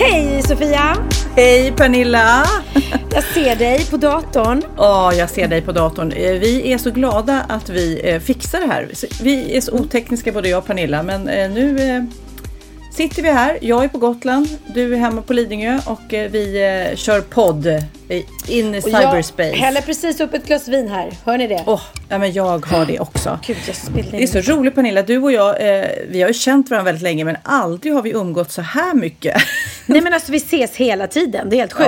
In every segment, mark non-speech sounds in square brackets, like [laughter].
Hej Sofia! Hej Pernilla! [laughs] Jag ser dig på datorn. Ja, jag ser dig på datorn. Eh, Vi är så glada att vi eh, fixar det här. Vi är så otekniska både jag och Pernilla, men eh, nu sitter vi här. Jag är på Gotland, du är hemma på Lidingö och eh, vi eh, kör podd eh, in i Och jag cyberspace. häller precis upp ett glas vin här. Hör ni det? Åh, ja, men jag har det också. [gasps] Gud, Det är så roligt Pernilla, du och jag, eh, vi har ju känt varandra väldigt länge men aldrig har vi umgått så här mycket. [laughs] Nej men alltså vi ses hela tiden. Det är helt Ja.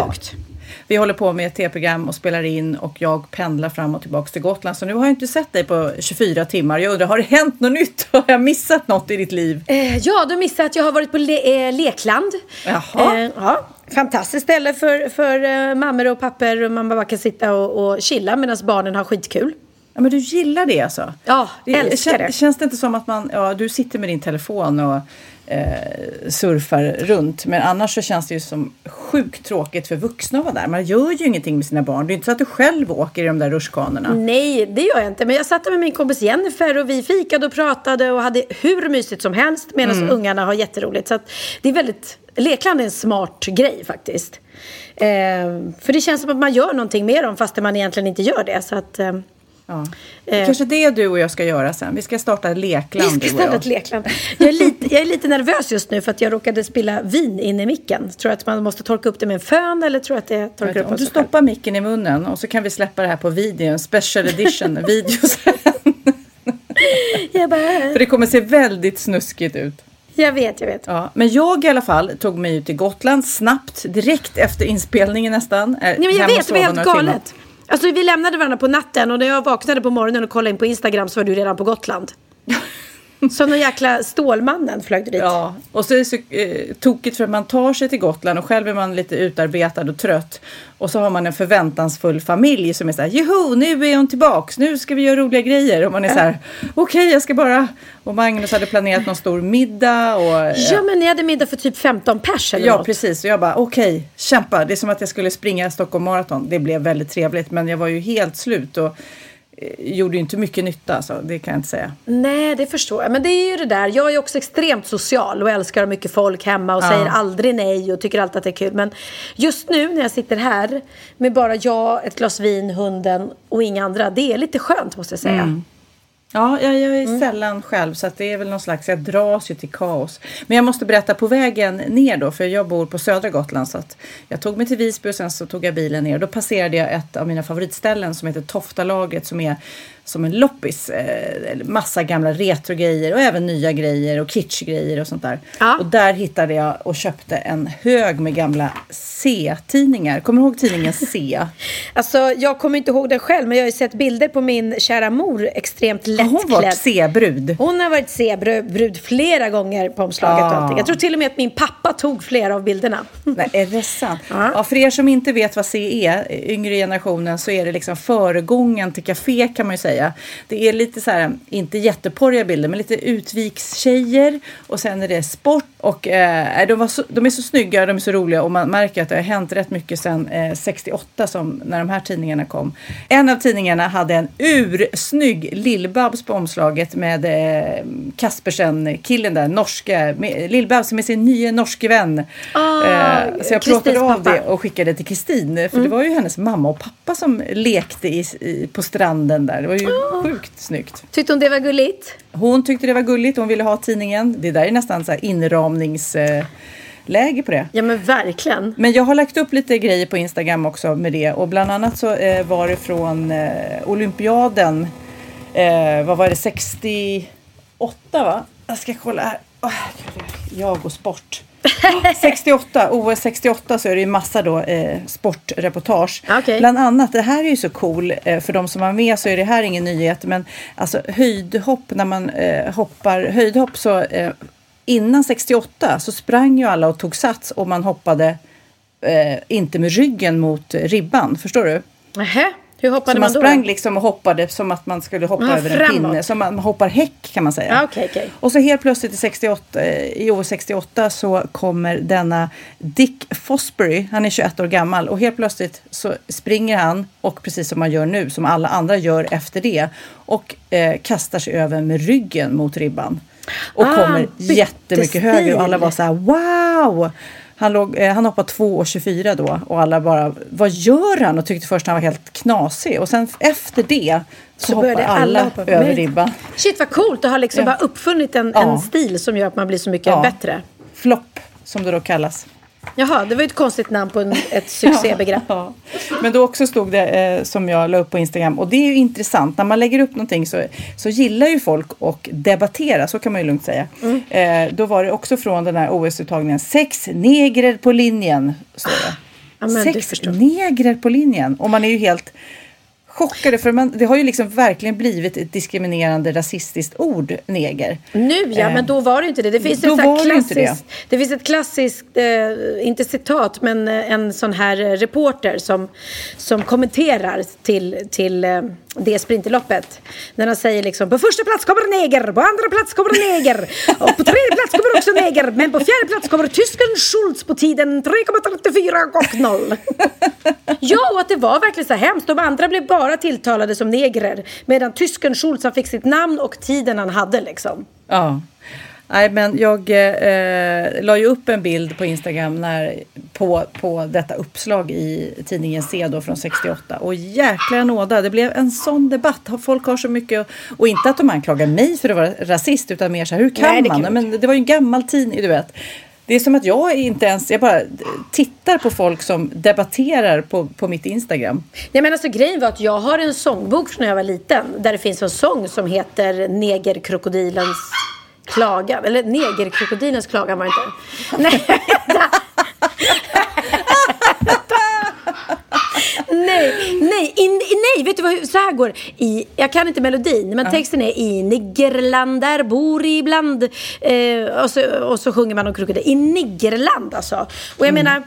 Vi håller på med ett tv-program och spelar in och jag pendlar fram och tillbaka till Gotland. Så nu har jag inte sett dig på 24 timmar. Jag undrar, har det hänt något nytt? [laughs] Har jag missat något i ditt liv? Eh, ja, du missade att jag har varit på le- eh, Lekland. Jaha. Eh, ja, fantastiskt ställe för, för eh, mammor och papper. Man bara kan sitta och, och chilla medan barnen har skitkul. Ja, men du gillar det alltså? Ja, älskar kän- det. Känns det inte som att man, ja, du sitter med din telefon och eh, surfar runt. Men annars så känns det ju som sjukt tråkigt för vuxna att vara där. Man gör ju ingenting med sina barn. Det är inte så att du själv åker i de där rutschkanorna. Nej, det gör jag inte. Men jag satt där med min kompis Jennifer och vi fikade och pratade och hade hur mysigt som helst medan Mm. ungarna har jätteroligt. Så det är väldigt, Lekland är en smart grej faktiskt. Eh, för det känns som att man gör någonting med dem fast man egentligen inte gör det. Så att, eh, Ja. Det kanske det du och jag ska göra sen. Vi ska starta vi lekland ska och ställa jag. ett lekland. Jag är, lite, jag är lite nervös just nu för att jag råkade spilla vin in i micken. Tror du att man måste torka upp det med en fön eller tror att det torkar upp Om du sig själv? stoppar micken i munnen och så kan vi släppa det här på video, en special edition [laughs] video sen. Bara, För det kommer se väldigt snuskigt ut. jag vet, jag vet. Ja, men jag i alla fall tog mig ut till Gotland snabbt, direkt efter inspelningen nästan. Nej, men jag vet, det var helt galet. Alltså, vi lämnade varandra på natten och när jag vaknade på morgonen och kollade in på Instagram så var du redan på Gotland. [laughs] Som någon jäkla Stålmannen flög du dit. Ja, och så är det så eh, tokigt för att man tar sig till Gotland och själv är man lite utarbetad och trött. Och så har man en förväntansfull familj som är så här, joho, nu är hon tillbaks, nu ska vi göra roliga grejer. Och man är så här, okej, jag ska bara... Och Magnus hade planerat någon stor middag och... eh, Ja, men ni hade middag för typ 15 pers eller Ja, något. precis. Och jag bara, okej, kämpa. Det är som att jag skulle springa Stockholm Marathon. Det blev väldigt trevligt, men jag var ju helt slut och gjorde ju inte mycket nytta, så det kan jag inte säga. Nej, det förstår jag. Men det är ju det där. Jag är också extremt social och älskar mycket folk hemma och Ja. säger aldrig nej och tycker alltid att det är kul. Men just nu när jag sitter här med bara jag, ett glas vin, hunden och inga andra. Det är lite skönt måste jag säga. Ja, jag, jag är sällan själv, så det är väl någon slags, jag dras ju till kaos. Men jag måste berätta på vägen ner då, för jag bor på södra Gotland, så att jag tog mig till Visby och sen så tog jag bilen ner. Då passerade jag ett av mina favoritställen som heter Toftalagret som är som en loppis. Eh, massa gamla retrogrejer och även nya grejer och kitschgrejer och sånt där. Ja. Och där hittade jag och köpte en hög med gamla C-tidningar. Kommer du ihåg tidningen C? [laughs] Alltså, jag kommer inte ihåg det själv, men jag har ju sett bilder på min kära mor extremt Har lättklädd. hon varit C-brud? Hon har varit C-brud flera gånger på omslaget och Ah. allting. Jag tror till och med att min pappa tog flera av bilderna. [laughs] Nej, är det sant? Ja. Ja. för er som inte vet vad C är, yngre generationen, så är det liksom föregången till café kan man ju säga. Det är lite så här, inte jätteporriga bilder, men lite utvikstjejer och sen är det sport och eh, de, var så, de är så snygga, de är så roliga och man märker att det har hänt rätt mycket sedan eh, 68 som när de här tidningarna kom. En av tidningarna hade en ursnygg Lill-Babs på omslaget med eh, Kaspersen-killen där, norska, Lill-Babs med sin nya norske vän. Ah, Eh, så jag plockade av pappa. Mm. det och skickade till Kristin. För det var ju hennes mamma och pappa som lekte i, i, på stranden där. Det var ju Ah. sjukt snyggt. Tyckte hon det var gulligt? Hon tyckte det var gulligt, hon ville ha tidningen. Det där är nästan så inramnings... Eh, på det. Ja men verkligen. Men jag har lagt upp lite grejer på Instagram också med det och bland annat så eh, var det från eh, olympiaden, eh, vad var det, 68 va? Jag ska kolla här. Oh, jag och sport. 68, OS 68 så är det ju massa då eh, sportreportage. Okay. Bland annat, det här är ju så cool, eh, för de som var med så är det här ingen nyhet, men alltså höjdhopp, när man eh, hoppar höjdhopp så eh, innan 68 så sprang ju alla och tog sats och man hoppade eh, inte med ryggen mot ribban, förstår du? Nähä. Hur hoppade så man, man då? sprang liksom och hoppade som att man skulle hoppa ah, över framåt. en pinne. Som man hoppar häck kan man säga. Ah, okay, okay. Och så helt plötsligt i, 68, i år 68 så kommer denna Dick Fosbury, han är 21 år gammal och helt plötsligt så springer han och precis som man gör nu, som alla andra gör efter det och eh, kastar sig över med ryggen mot ribban. Och ah, kommer jättemycket högre och alla var så här wow! Han, låg, eh, han hoppade 2,24 då och alla bara, vad gör han? Och tyckte först han var helt knasig. Och sen efter det så, så hoppar alla, hoppa över ribban. Shit vad coolt att ha liksom ja. bara uppfunnit en, ja. en stil som gör att man blir så mycket ja. bättre. Flopp, som det då kallas. Jaha, det var ju ett konstigt namn på en, ett [laughs] succébegrepp. ja, Men då också stod det eh, som jag la upp på Instagram och det är ju intressant. När man lägger upp någonting så, så gillar ju folk att debattera, så kan man ju lugnt säga. Mm. Eh, då var det också från den här OS-uttagningen, sex negrer på linjen. Står det. Ja, sex negrer på linjen. Och man är ju helt chockade för man, det har ju liksom verkligen blivit ett diskriminerande rasistiskt ord, neger. Nu ja, eh, men då var det inte det. Det finns ett klassiskt, det. det. finns ett klassiskt, eh, inte citat, men eh, en sån här reporter som, som kommenterar till, till eh, det sprinterloppet. När han säger liksom på första plats kommer neger, på andra plats kommer neger och på tredje plats kommer också neger men på fjärde plats kommer tysken Schultz på tiden 3,34 och 0. ja, och att det var verkligen så hemskt. De andra blev bara tilltalade som negrer medan tysken Schultz han fick sitt namn och tiden han hade liksom. Ja. Nej, men jag eh, la ju upp en bild på Instagram när, på, på detta uppslag i tidningen C då från 68. Och jäkla nåda, det blev en sån debatt. Folk har så mycket, och inte att de anklagar mig för att vara rasist, utan mer så här, hur kan Nej, man? Kan men det var ju en gammal tidning, du vet. Det är som att jag inte ens, jag bara tittar på folk som debatterar på, på mitt Instagram. Nej men alltså grejen var att jag har en sångbok från när jag var liten där det finns en sång som heter Negerkrokodilens klagan. Eller negerkrokodilens klagan var det inte. Nej, [laughs] nej, nej, in, nej, vet du vad, så här går I, Jag kan inte melodin, men texten är i Niggerland bor ibland. Eh, och, så, och så sjunger man om krokodil. I Niggerland alltså. Och jag mm. menar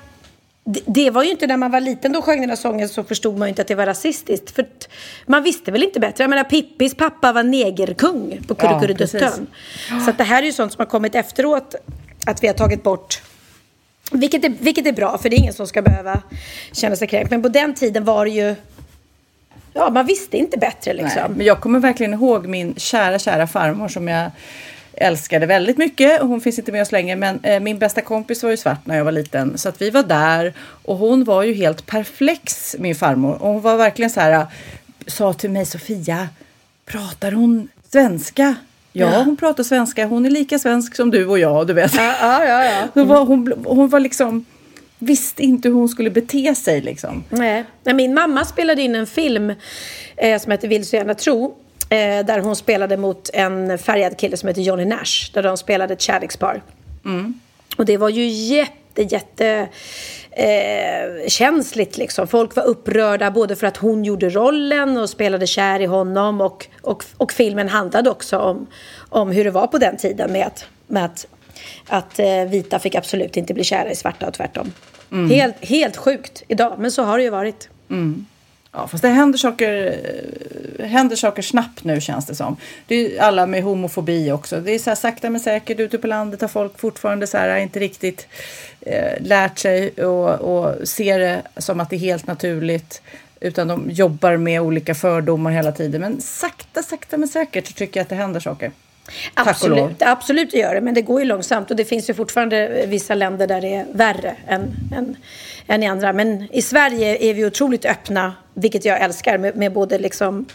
det, var ju inte när man var liten då sjöng den här sången så förstod man ju inte att det var rasistiskt. För man visste väl inte bättre. Jag menar Pippis pappa var negerkung på Kurrekurreduttön. Ja, så det här är ju sånt som har kommit efteråt att vi har tagit bort. Vilket är, vilket är bra för det är ingen som ska behöva känna sig kränkt. Men på den tiden var det ju Ja, man visste inte bättre liksom. Nej, men jag kommer verkligen ihåg min kära, kära farmor som jag älskade väldigt mycket. Hon finns inte med oss längre, men eh, min bästa kompis var ju svart när jag var liten. Så att vi var där och hon var ju helt perflex, min farmor. Och hon var verkligen så här, sa till mig, Sofia, pratar hon svenska? Ja, ja, hon pratar svenska. Hon är lika svensk som du och jag, du vet. Ja, ja, ja. ja. [laughs] Hon, var, hon, hon var liksom visste inte hur hon skulle bete sig. Liksom. Nej. Min mamma spelade in en film eh, som heter Vill så gärna tro. Eh, där hon spelade mot en färgad kille som heter Johnny Nash. Där de spelade ett kärlekspar. Mm. Och det var ju jätte, jätte eh, känsligt liksom. Folk var upprörda både för att hon gjorde rollen och spelade kär i honom. Och, och, och filmen handlade också om, om hur det var på den tiden med att, med att, att eh, vita fick absolut inte bli kära i svarta och tvärtom. Mm. Helt, helt sjukt idag, men så har det ju varit. Mm. Ja, fast det händer saker, händer saker snabbt nu känns det som. Det är alla med homofobi också. Det är så här sakta men säkert ute på landet har folk fortfarande så här inte riktigt eh, lärt sig och, och ser det som att det är helt naturligt. Utan de jobbar med olika fördomar hela tiden. Men sakta, sakta men säkert tycker jag att det händer saker. Absolut, absolut det gör det. Men det går ju långsamt och det finns ju fortfarande vissa länder där det är värre än, än, än i andra. Men i Sverige är vi otroligt öppna, vilket jag älskar, med, med både liksom,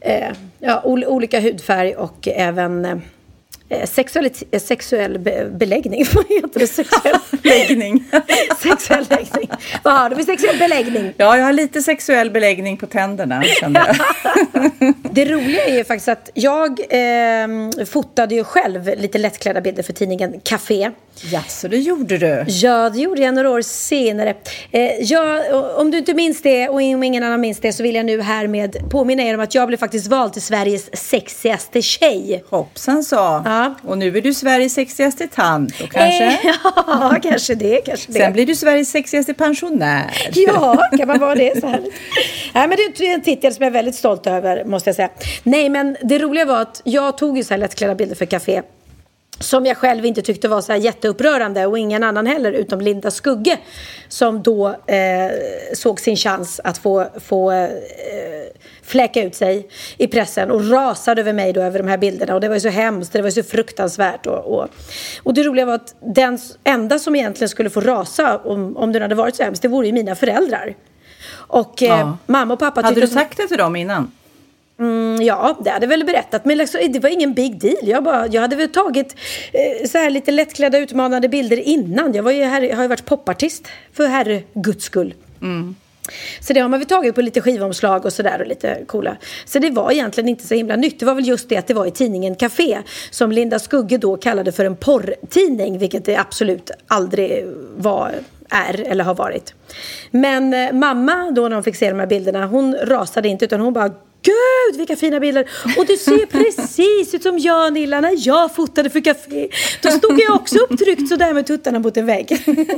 eh, ja, ol, olika hudfärg och även eh, sexuell, eh, sexuell be, beläggning. [laughs] Vad heter det? Sexuell [laughs] Läggning. [laughs] sexuell läggning. Vad har du för sexuell beläggning? Ja, jag har lite sexuell beläggning på tänderna, jag. Det roliga är ju faktiskt att jag eh, fotade ju själv lite lättklädda bilder för tidningen Café. Ja, så det gjorde du. Ja, det gjorde jag några år senare. Eh, ja, om du inte minns det och om ingen annan minns det så vill jag nu härmed påminna er om att jag blev faktiskt vald till Sveriges sexigaste tjej. Hoppsan sa. Ja. Och nu är du Sveriges sexigaste tant. Och kanske... Eh, [laughs] ja, kanske det. Kanske det. Sen blir du Sveriges sexigaste pensionär. [laughs] Ja, kan man vara det? Så här. Nej, men det är en titel som jag är väldigt stolt över, måste jag säga. Nej, men det roliga var att jag tog ju så här lättklädda bilder för Café som jag själv inte tyckte var så här jätteupprörande och ingen annan heller utom Linda Skugge som då eh, såg sin chans att få, få eh, fläka ut sig i pressen och rasade över mig då över de här bilderna och det var ju så hemskt, det var ju så fruktansvärt och, och, och det roliga var att den enda som egentligen skulle få rasa om, om det hade varit så hemskt det vore ju mina föräldrar. Och eh, Ja. mamma och pappa Hade du sagt det till dem innan? Mm, ja, det hade jag väl berättat. Men liksom, det var ingen big deal. Jag, bara, jag hade väl tagit eh, så här lite lättklädda utmanande bilder innan. Jag var ju här, har ju varit popartist för herre guds skull. Så det har man väl tagit på lite skivomslag och sådär och lite coola. Så det var egentligen inte så himla nytt. Det var väl just det att det var i tidningen Café som Linda Skugge då kallade för en porrtidning, vilket det absolut aldrig var är eller har varit. Men eh, mamma då när hon fick se de här bilderna, hon rasade inte utan hon bara Gud vilka fina bilder! Och du ser [laughs] precis ut som jag Nilla när jag fotade för Café. Då stod jag också upptryckt sådär med tuttarna mot en vägg. [laughs]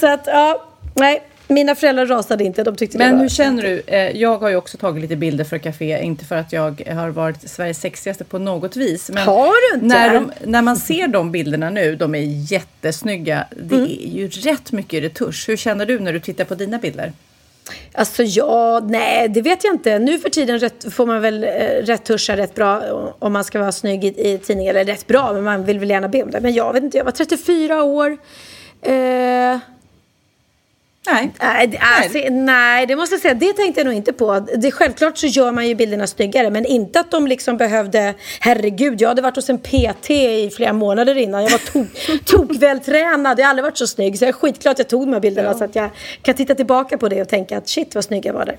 Så att ja, nej. Mina föräldrar rasade inte, de tyckte Men hur känner du? Eh, Jag har ju också tagit lite bilder för Café, inte för att jag har varit Sveriges sexigaste på något vis. Men Har du inte? När, de, när man ser de bilderna nu, de är jättesnygga. Det Mm. är ju rätt mycket retusch. Hur känner du när du tittar på dina bilder? Alltså ja, nej det vet jag inte. Nu för tiden rätt, får man väl eh, rätt tuscha rätt bra om man ska vara snygg i, i tidningen. Eller rätt bra, men man vill väl gärna be om det. Men jag vet inte, jag var 34 år. Eh, Nej. nej, det, alltså, nej, det måste jag säga, det tänkte jag nog inte på. Det, självklart så gör man ju bilderna snyggare, men inte att de liksom behövde, herregud, jag hade varit hos en PT i flera månader innan. Jag var tok, [laughs] tokvältränad, jag har aldrig varit så snygg. Så jag är skitglad att jag tog de här bilderna så att jag kan titta tillbaka på det och tänka att shit vad snygg jag var där.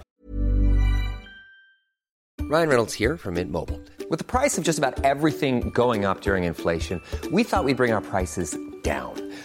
Ryan Reynolds here from Mint Mobile. With the price of just about everything going up during inflation, we thought we'd bring our prices down.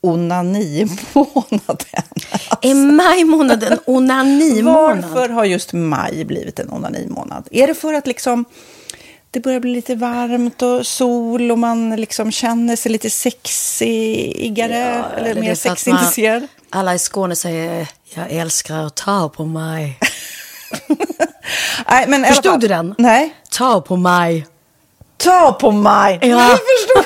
onanimånaden. [laughs] Är maj månad en onanimånad? Varför har just maj blivit en onanimånad? Är det för att liksom det börjar bli lite varmt och sol och man liksom känner sig lite sexigare eller, eller mer sexintresserad? Alla i Skåne säger jag älskar att ta på mig. [laughs] Nej, men Förstod du den? Nej. Ta på mig. Ta på mig! Ja. Jag förstår.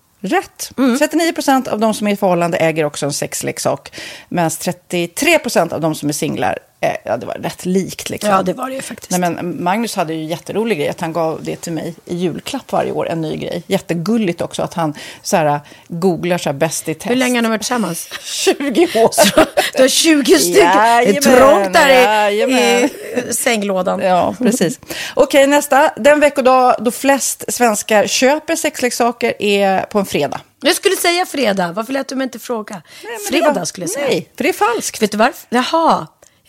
Rätt. 39 procent av de som är i förhållande äger också en sexleksak. Medan 33 procent av de som är singlar, eh, ja det var rätt likt. Liksom. Ja, det var det ju faktiskt. Nej, men Magnus hade ju jätterolig grej att han gav det till mig i julklapp varje år, en ny grej. Jättegulligt också att han så här, googlar så här, bäst i test. Hur länge har ni varit tillsammans? [laughs] 20 år. Du har 20 stycken. Det är trångt där i, i sänglådan. Ja, precis. Okej, nästa. Den veckodag då flest svenskar köper sexleksaker är på en fredag. Jag skulle säga fredag. Varför lät du mig inte fråga? Nej, fredag var- skulle jag säga. Nej, för det är falskt. Vet du varför? Jaha.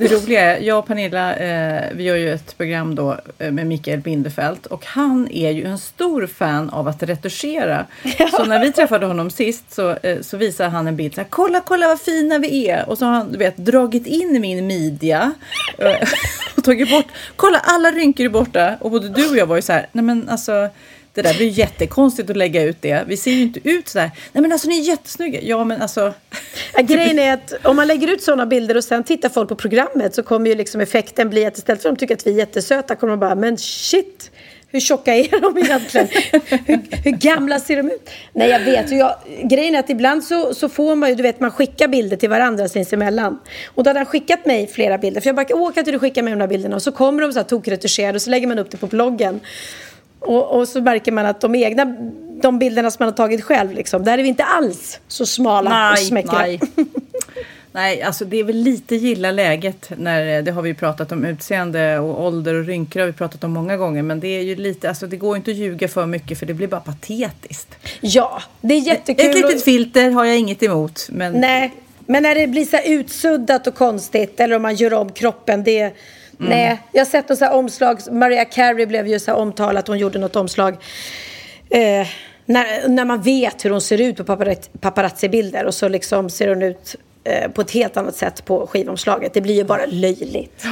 Det roliga är, jag och Pernilla, eh, vi gör ju ett program då eh, med Mikael Bindefeld och han är ju en stor fan av att retuschera. Så när vi träffade honom sist så, eh, så visade han en bild så här, kolla, kolla vad fina vi är. Och så har han, du vet, dragit in min midja eh, [laughs] och tagit bort, kolla alla rynkor är borta. Och både du och jag var ju så här, nej men alltså det där blir jättekonstigt att lägga ut det. Vi ser ju inte ut så där. Nej men alltså ni är jättesnygga. Ja men alltså. Ja, grejen är att om man lägger ut sådana bilder och sen tittar folk på programmet så kommer ju liksom effekten bli att istället för att de tycker att vi är jättesöta kommer de bara men shit. Hur tjocka är de egentligen? hur, hur, gamla ser de ut? Nej, jag vet. Jag, grejen är att ibland så, så får man ju, du vet, man skickar bilder till varandra sinsemellan. Och då hade han skickat mig flera bilder. För jag bara, åh, kan inte du skicka mig de här bilderna? Och så kommer de så här tokretuscherade och så lägger man upp det på bloggen. Och, och, så märker man att de egna de bilderna som man har tagit själv, liksom, där är vi inte alls så smala nej, och smäckra. Nej. [laughs] nej, alltså det är väl lite gilla läget. När, det har vi pratat om utseende och ålder och rynkor har vi pratat om många gånger. Men det är ju lite, alltså det går inte att ljuga för mycket för det blir bara patetiskt. Ja, det är jättekul. Ett, ett litet filter har jag inget emot. Men... Nej, men när det blir så utsuddat och konstigt eller om man gör om kroppen, det Mm. Nej, jag har sett något så omslag. Maria Carey blev ju så här omtalat. Hon gjorde något omslag. Eh, när, när man vet hur hon ser ut på paparazzi-bilder och så liksom ser hon ut eh, på ett helt annat sätt på skivomslaget. Det blir ju bara löjligt.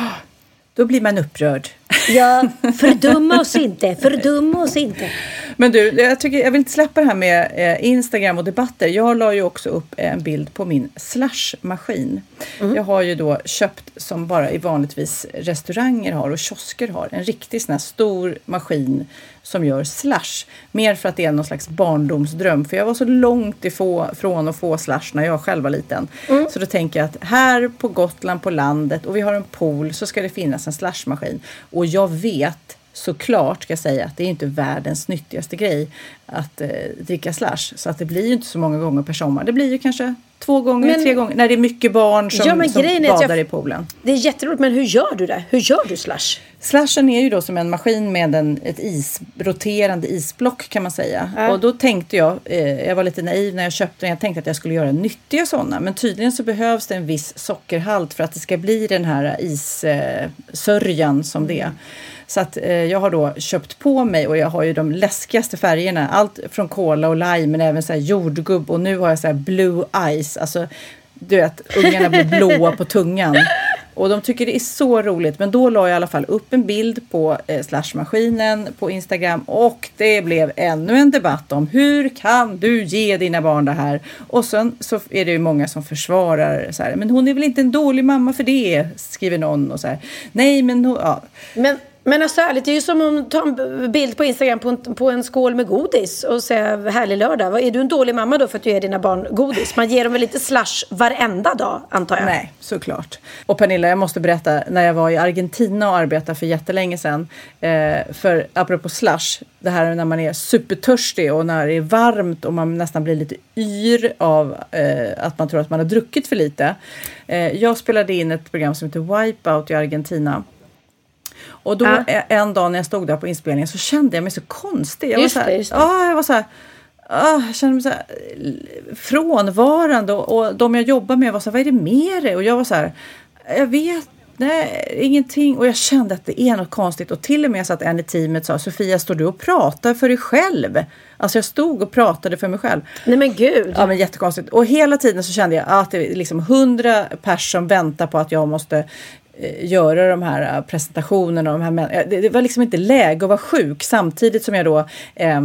Då blir man upprörd. Ja, fördumma oss inte, fördumma oss inte. Men du, jag, tycker, jag vill inte släppa det här med eh, Instagram och debatter. Jag la ju också upp en bild på min slashmaskin. Mm. Jag har ju då köpt, som bara i vanligtvis restauranger har och kiosker har, en riktig sån här stor maskin som gör slash. Mer för att det är någon slags barndomsdröm. För jag var så långt ifrån att få slash när jag själv var liten. Mm. Så då tänker jag att här på Gotland på landet och vi har en pool så ska det finnas en slashmaskin. Och jag vet såklart ska jag säga att det är inte världens nyttigaste grej att eh, dricka slash. Så att det blir ju inte så många gånger per sommar. Det blir ju kanske två gånger, men, tre gånger när det är mycket barn som, ja, som badar jag, i poolen. Det är jätteroligt, men hur gör du det? Hur gör du slash? Slashen är ju då som en maskin med en, ett is, roterande isblock kan man säga. Ja. Och då tänkte jag, eh, jag var lite naiv när jag köpte den, jag tänkte att jag skulle göra nyttiga sådana. Men tydligen så behövs det en viss sockerhalt för att det ska bli den här issörjan som det är. Så att eh, jag har då köpt på mig och jag har ju de läskigaste färgerna. Allt från kola och lime men även så jordgubb och nu har jag så här blue eyes. Alltså du vet, ungarna blir blåa på tungan. Och de tycker det är så roligt. Men då la jag i alla fall upp en bild på eh, Slashmaskinen på Instagram och det blev ännu en debatt om hur kan du ge dina barn det här? Och sen så är det ju många som försvarar så här, men hon är väl inte en dålig mamma för det, skriver någon och så här. Nej, men ja. Men men alltså ärligt, det är ju som att ta en bild på Instagram på en, på en skål med godis och säga härlig lördag. Är du en dålig mamma då för att du ger dina barn godis? Man ger dem väl lite slash varenda dag, antar jag? Nej, såklart. Och Pernilla, jag måste berätta, när jag var i Argentina och arbetade för jättelänge sedan, eh, för apropå slush, det här när man är supertörstig och när det är varmt och man nästan blir lite yr av eh, att man tror att man har druckit för lite. Eh, jag spelade in ett program som heter Wipeout i Argentina och då ja. en dag när jag stod där på inspelningen så kände jag mig så konstig. Jag just var så här, det. Ja, jag var så här, ah, jag kände mig så här, frånvarande och, och de jag jobbar med var så här, vad är det med dig? Och jag var så här, jag vet Nej, ingenting. Och jag kände att det är något konstigt. Och till och med så att en i teamet sa Sofia, står du och pratar för dig själv? Alltså jag stod och pratade för mig själv. Nej men gud. Ja men jättekonstigt. Och hela tiden så kände jag att det är liksom hundra personer som väntar på att jag måste göra de här eh, presentationerna. De här, det, var liksom inte läge att vara sjuk samtidigt som jag då eh,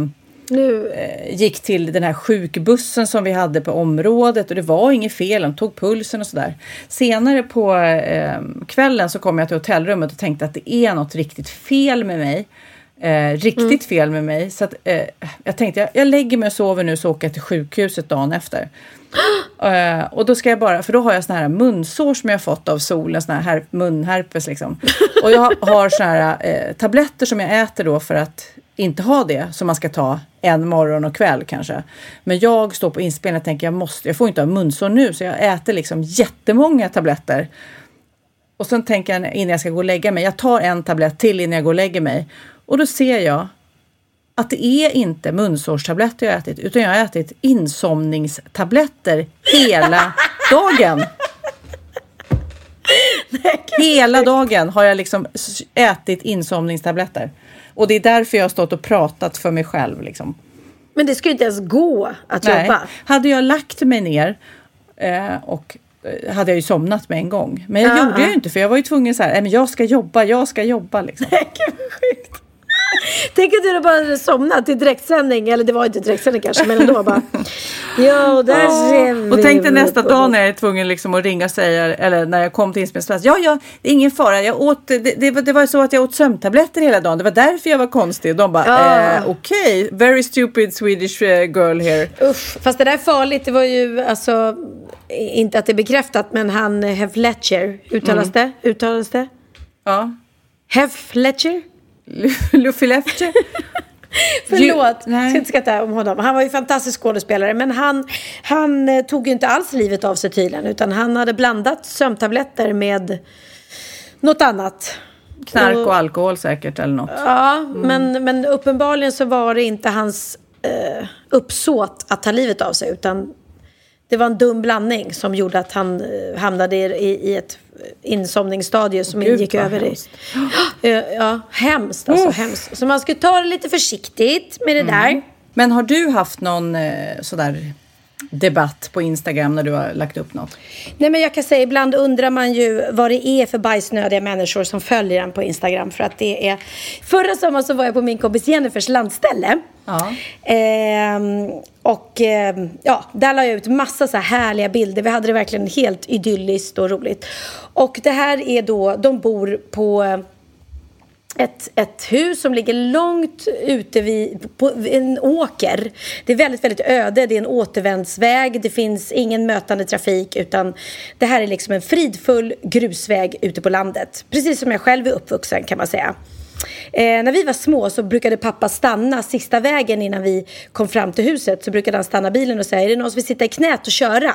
nu. gick till den här sjukbussen som vi hade på området och det var inget fel, de tog pulsen och sådär. Senare på eh, kvällen så kom jag till hotellrummet och tänkte att det är något riktigt fel med mig. Eh, riktigt mm. fel med mig. Så att, eh, jag tänkte jag, jag lägger mig och sover nu så åker jag till sjukhuset dagen efter. Uh, [gasps] och då ska jag bara, för då har jag såna här munsår som jag fått av solen, såna här munherpes liksom. Och jag [laughs] har såna här uh, tabletter som jag äter då för att inte ha det, som man ska ta en morgon och kväll kanske. Men jag står på inspelning och tänker jag måste, jag får inte ha munsår nu, så jag äter liksom jättemånga tabletter. Och sen tänker jag innan jag ska gå och lägga mig, jag tar en tablett till innan jag går och lägger mig. Och då ser jag att det är inte munsårstabletter jag har ätit, utan jag har ätit insomningstabletter hela dagen. Hela dagen har jag liksom ätit insomningstabletter. Och det är därför jag har stått och pratat för mig själv. Liksom. Men det skulle inte ens gå att Nej. jobba. Hade jag lagt mig ner eh, och eh, hade jag ju somnat med en gång. Men jag uh -huh. gjorde ju inte för jag var ju tvungen så här, men jag ska jobba, jag ska jobba liksom. Nej, gud vad sjukt. Tänk att du bara somnat till direktsändning, eller det var inte direktsändning kanske, men ändå bara. Jo, där oh. ser vi. Och tänk dig nästa dag när jag är tvungen liksom att ringa och säga, eller när jag kom till inspelningsplats. Ja, ja, det är ingen fara. Jag åt, det, det, det, var så att jag åt sömntabletter hela dagen. Det var därför jag var konstig. Och de bara, oh. eh, okej, okay. very stupid Swedish eh, girl here. Usch, fast det där är farligt. Det var ju alltså, inte att det är bekräftat, men han Heath Ledger, uttalas mm. det? Uttalas det? Ja. Heath Ledger? Luffy Lefter. [laughs] Förlåt, jag ska inte skratta om honom. Han var ju fantastisk skådespelare. Men han, han eh, tog ju inte alls livet av sig tydligen. Utan han hade blandat sömntabletter med något annat. Knark och, och alkohol säkert eller något. Ja, mm. men, men uppenbarligen så var det inte hans eh, uppsåt att ta livet av sig. Utan det var en dum blandning som gjorde att han eh, hamnade i, i ett insomningsstadie som Gud, gick över hemskt. i... [gasps] Ja, hemskt alltså. Oh. Hemskt. Så man ska ta det lite försiktigt med det mm. där. Men har du haft någon eh, sådär debatt på Instagram när du har lagt upp något? Nej men jag kan säga ibland undrar man ju vad det är för bajsnödiga människor som följer en på Instagram för att det är Förra sommaren så var jag på min kompis Jennifers landställe. Ja. Ehm, och ehm, ja, där la jag ut massa så här härliga bilder. Vi hade det verkligen helt idylliskt och roligt. Och det här är då, de bor på eh, ett, ett hus som ligger långt ute vid, på en åker. Det är väldigt, väldigt öde. Det är en återvändsväg. Det finns ingen mötande trafik utan det här är liksom en fridfull grusväg ute på landet. Precis som jag själv är uppvuxen kan man säga. Eh, när vi var små så brukade pappa stanna sista vägen innan vi kom fram till huset. Så brukade han stanna bilen och säga, är det någon som vill sitta i knät och köra?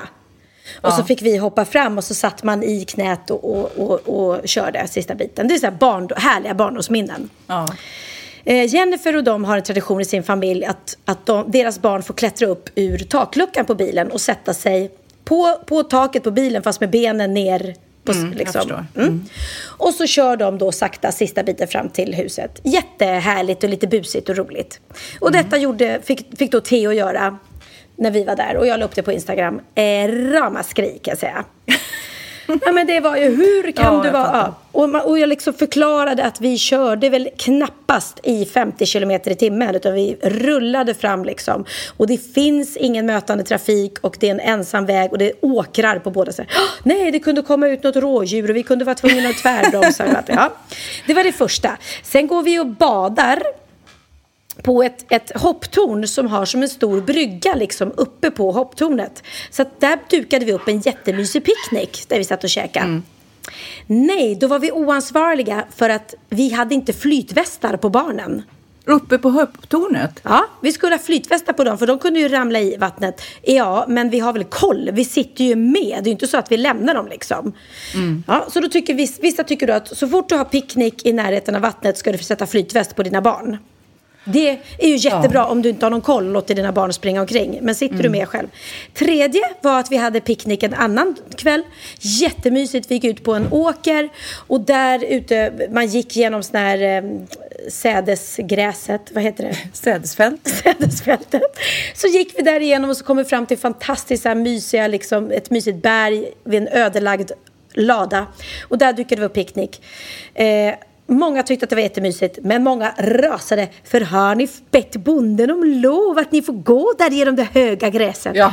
Och så fick vi hoppa fram och så satt man i knät och, och, och, och körde sista biten. Det är så här barn, härliga barndomsminnen. Ja. Eh, Jennifer och de har en tradition i sin familj att, att de, deras barn får klättra upp ur takluckan på bilen och sätta sig på, på taket på bilen fast med benen ner På, Mm, liksom. förstår. Mm. Och så kör de då sakta sista biten fram till huset. Jättehärligt och lite busigt och roligt. Och Mm. detta gjorde, fick, fick då Theo göra när vi var där. Och jag la upp det på Instagram. Eh, ramaskri kan jag säga. [laughs] Ja men det var ju, hur kan Ja, du vara... Ja. Och, man, och jag liksom förklarade att vi körde väl knappast i 50 kilometer i timmen utan vi rullade fram liksom. Och det finns ingen mötande trafik och det är en ensam väg och det är åkrar på båda sidor. "Åh, Nej, det kunde komma ut något rådjur och vi kunde vara tvungna att tvärbromsa. [laughs] ja. Det var det första. Sen går vi och badar på ett, ett hopptorn som har som en stor brygga liksom uppe på hopptornet. Så att där dukade vi upp en jättemysig picknick där vi satt och käkade. Nej, då var vi oansvariga för att vi hade inte flytvästar på barnen. Uppe på hopptornet? Ja, vi skulle ha flytvästar på dem för de kunde ju ramla i vattnet. Ja, men vi har väl koll. Vi sitter ju med. Det är ju inte så att vi lämnar dem liksom. Ja, så då tycker viss, vissa tycker då att så fort du har picknick i närheten av vattnet ska du sätta flytväst på dina barn. Det är ju jättebra om du inte har någon koll och låter dina barn springa omkring. Men sitter du med själv. Tredje var att vi hade picknick en annan kväll. Jättemysigt. Vi gick ut på en åker. Och där ute, man gick genom sån här eh, sädesgräset. Vad heter det? [laughs] Sädesfält? Sädesfältet. Så gick vi där igenom och så kom vi fram till fantastiskt så här mysiga, liksom, ett mysigt berg vid en ödelagd lada. Och där dukade vi upp picknick. Eh, många tyckte att det var jättemysigt, men många rasade. För har ni bett bonden om lov att ni får gå där genom det höga gräset? Ja.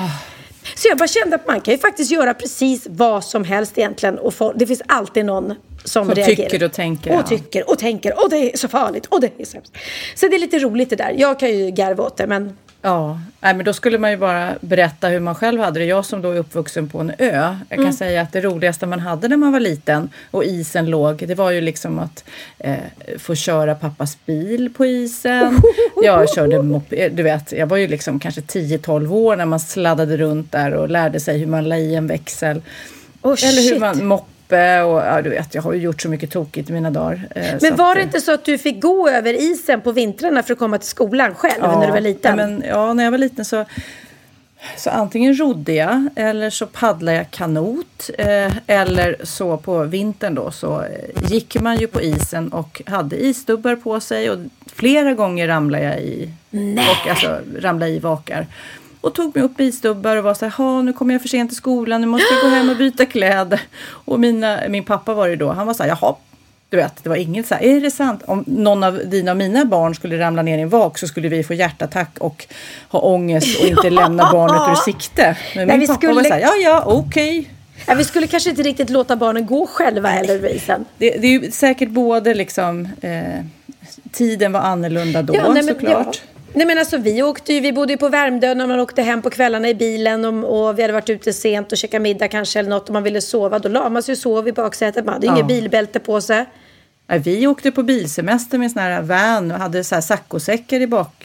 Så jag bara kände att man kan ju faktiskt göra precis vad som helst egentligen. Och få, det finns alltid någon som, Som reagerar. tycker och tänker, Och ja. tycker och tänker. Och det är så farligt. Och det är så hemskt. Så det är lite roligt det där. Jag kan ju garva åt det, men Ja, nej, men då skulle man ju bara berätta hur man själv hade det. Jag som då är uppvuxen på en ö. Jag kan Mm. säga att det roligaste man hade när man var liten och isen låg, det var ju liksom att eh, få köra pappas bil på isen. Jag körde mop- du vet, jag var ju liksom kanske 10-12 år när man sladdade runt där och lärde sig hur man la i en växel. Oh, Eller hur shit. man moppe och ja, du vet, jag har ju gjort så mycket tokigt i mina dagar. eh, Men att, var det eh, inte så att du fick gå över isen på vintrarna för att komma till skolan själv när du var liten? Ja, men, ja, när jag var liten så, så antingen rodde jag eller så paddlade jag kanot. Eh, eller så på vintern då så eh, gick man ju på isen och hade isdubbar på sig och flera gånger ramlade jag i, och, alltså, ramlade i vakar. Och tog mig upp i isdubbar och var så här, "Ha, nu kommer jag för sent till skolan, nu måste jag gå hem och byta [gasps] kläder. Och mina, min pappa var det då, han var så här, jaha, du vet, det var inget så här, är det sant? Om någon av dina och mina barn skulle ramla ner i en vak så skulle vi få hjärtattack och ha ångest och inte [laughs] lämna barnet ur sikte. Men Nej, min pappa var skulle- så här, ja ja, okej. Ja, vi skulle kanske inte riktigt låta barnen gå själva heller över isen. Det, det är ju säkert både liksom, eh, tiden var annorlunda då nej, men, såklart. Ja. Nej men alltså vi åkte ju, vi bodde ju på Värmdö när man åkte hem på kvällarna i bilen och, och vi hade varit ute sent och käkat middag kanske eller något och man ville sova. Då la man sig och sov i baksätet. Man hade Ja. inget bilbälte på sig. Nej, vi åkte på bilsemester med sån här van och hade så här saccosäckar i bak.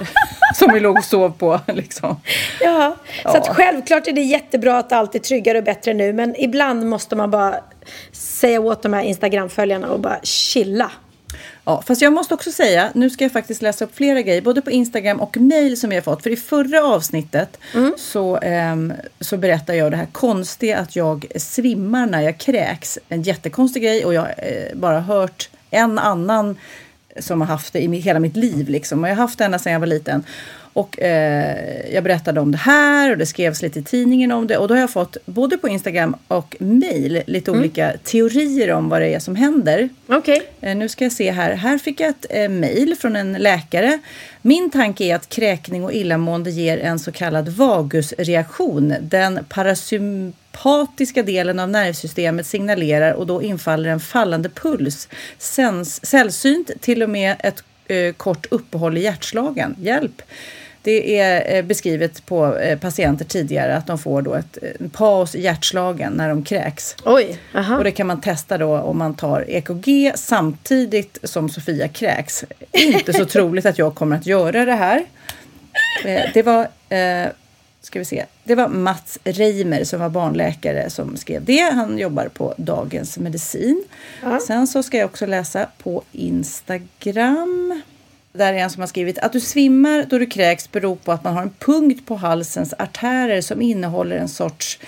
[laughs] som vi låg och sov på liksom. Ja, så Ja. självklart är det jättebra att allt är tryggare och bättre nu. Men ibland måste man bara säga åt de här Instagram-följarna och bara chilla. Ja, fast jag måste också säga, nu ska jag faktiskt läsa upp flera grejer, både på Instagram och mail som har fått. För i förra avsnittet så, ehm, så berättar jag det här konstiga att jag svimmar när jag kräks. En jättekonstig grej och jag har eh, bara hört en annan som har haft det i hela mitt liv. Liksom. Och jag har haft det ända sedan jag var liten. Och eh, jag berättade om det här och det skrevs lite i tidningen om det. Och då har jag fått både på Instagram och mail lite olika teorier om vad det är som händer. Okej. Eh, Nu ska jag se här. Här fick jag ett eh, mejl från en läkare. Min tanke är att kräkning och illamående ger en så kallad vagusreaktion. Den parasympatiska delen av nervsystemet signalerar och då infaller en fallande puls. Sens, sällsynt till och med ett eh, kort uppehåll i hjärtslagen. Hjälp! Det är eh, beskrivet på eh, patienter tidigare att de får då ett, paus i hjärtslagen när de kräks. Oj, aha. Och det kan man testa då om man tar EKG samtidigt som Sofia kräks. Inte så troligt att jag kommer att göra det här. Eh, Det var, ska vi se, det var Mats Reimer som var barnläkare som skrev det. Han jobbar på Dagens Medicin. Sen så ska jag också läsa på Instagram. Där är en som har skrivit att du svimmar då du kräks beror på att man har en punkt på halsens artärer som innehåller en sorts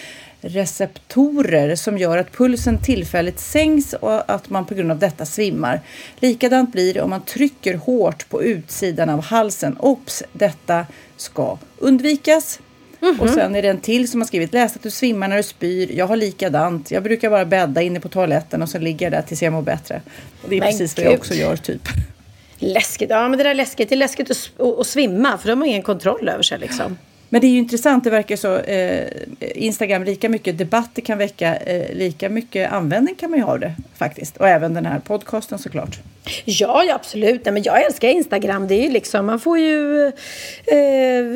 receptorer som gör att pulsen tillfälligt sänks och att man på grund av detta svimmar. Likadant blir det om man trycker hårt på utsidan av halsen. Ops, detta ska undvikas. Och sen är det en till som har skrivit läs att du svimmar när du spyr. Jag har likadant. Jag brukar bara bädda inne på toaletten och så ligger jag där tills jag mår bättre. Och det är Men precis vad jag också gör typ. Läskigt. Ja, men det där är läskigt. Det är läskigt att, att svimma för de har ingen kontroll över sig liksom. Men det är ju intressant, det verkar så. Eh, Instagram, lika mycket debatt det kan väcka, eh, lika mycket användning kan man ju ha det faktiskt. Och även den här podcasten såklart. Ja, ja absolut. Nej, men jag älskar Instagram. Det är ju liksom, man får ju, eh,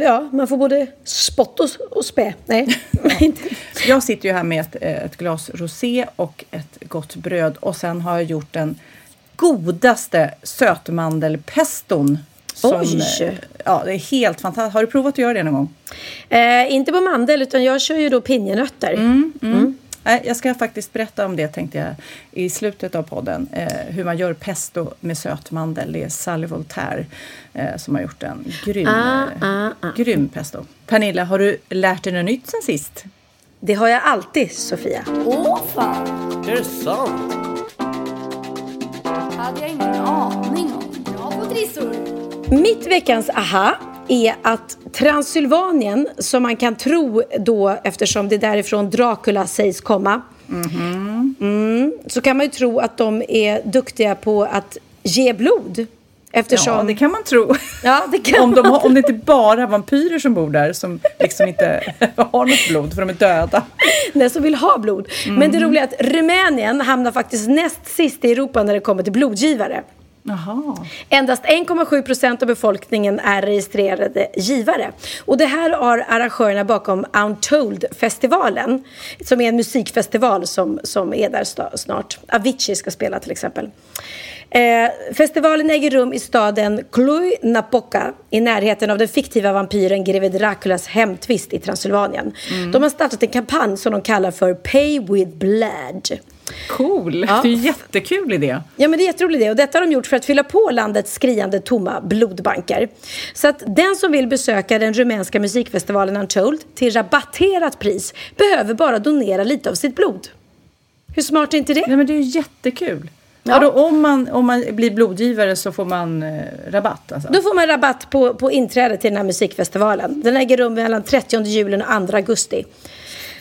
ja, man får både spott och, och spä. Nej, [laughs] inte. Jag sitter ju här med ett, eh, ett glas rosé och ett gott bröd och sen har jag gjort den godaste sötmandelpeston. Som, Oj. Ja, det är helt fantastiskt. Har du provat att göra det någon gång? Eh, inte på mandel, utan jag kör ju då pinjenötter. Nej, jag ska faktiskt berätta om det tänkte jag i slutet av podden. Eh, hur man gör pesto med sötmandel. Det är Sally Voltaire eh, som har gjort en grym, Ah, eh, ah, ah. grym pesto. Pernilla, har du lärt dig något nytt sen sist? Det har jag alltid, Sofia. Åh fan! Är det sant? Hade jag ingen aning om. Bra på trissor! Mitt veckans aha är att Transylvanien, som man kan tro då eftersom det är därifrån Dracula sägs komma, mm, så kan man ju tro att de är duktiga på att ge blod. Eftersom... Ja, det kan man tro. [laughs] Ja, det om, de har, om det inte bara är vampyrer som bor där som liksom inte [laughs] har något blod för de är döda. [laughs] Den som vill ha blod. Men det roliga är att Rumänien hamnar faktiskt näst sist i Europa när det kommer till blodgivare. Jaha. Endast 1,7 procent av befolkningen är registrerade givare. Och det här har arrangörerna bakom Untold-festivalen, som är en musikfestival som, som är där snart. Avicii ska spela till exempel. Eh, festivalen äger rum i staden Cluj-Napoca i närheten av den fiktiva vampyren greve Draculas hemtvist i Transylvanien. De har startat en kampanj som de kallar för Pay with Blood. Cool, Ja. det är en jättekul idé. Ja, men det är jätteroligt det. Och detta har de gjort för att fylla på landets skriande tomma blodbanker. Så att den som vill besöka den rumänska musikfestivalen Untold till rabatterat pris behöver bara donera lite av sitt blod. Hur smart är inte det? Nej, men det är ju jättekul. Ja. Ja. Då, om, man, om man blir blodgivare så får man eh, rabatt? Alltså. Då får man rabatt på, på inträde till den här musikfestivalen. Den äger rum mellan 30 juli och 2 augusti.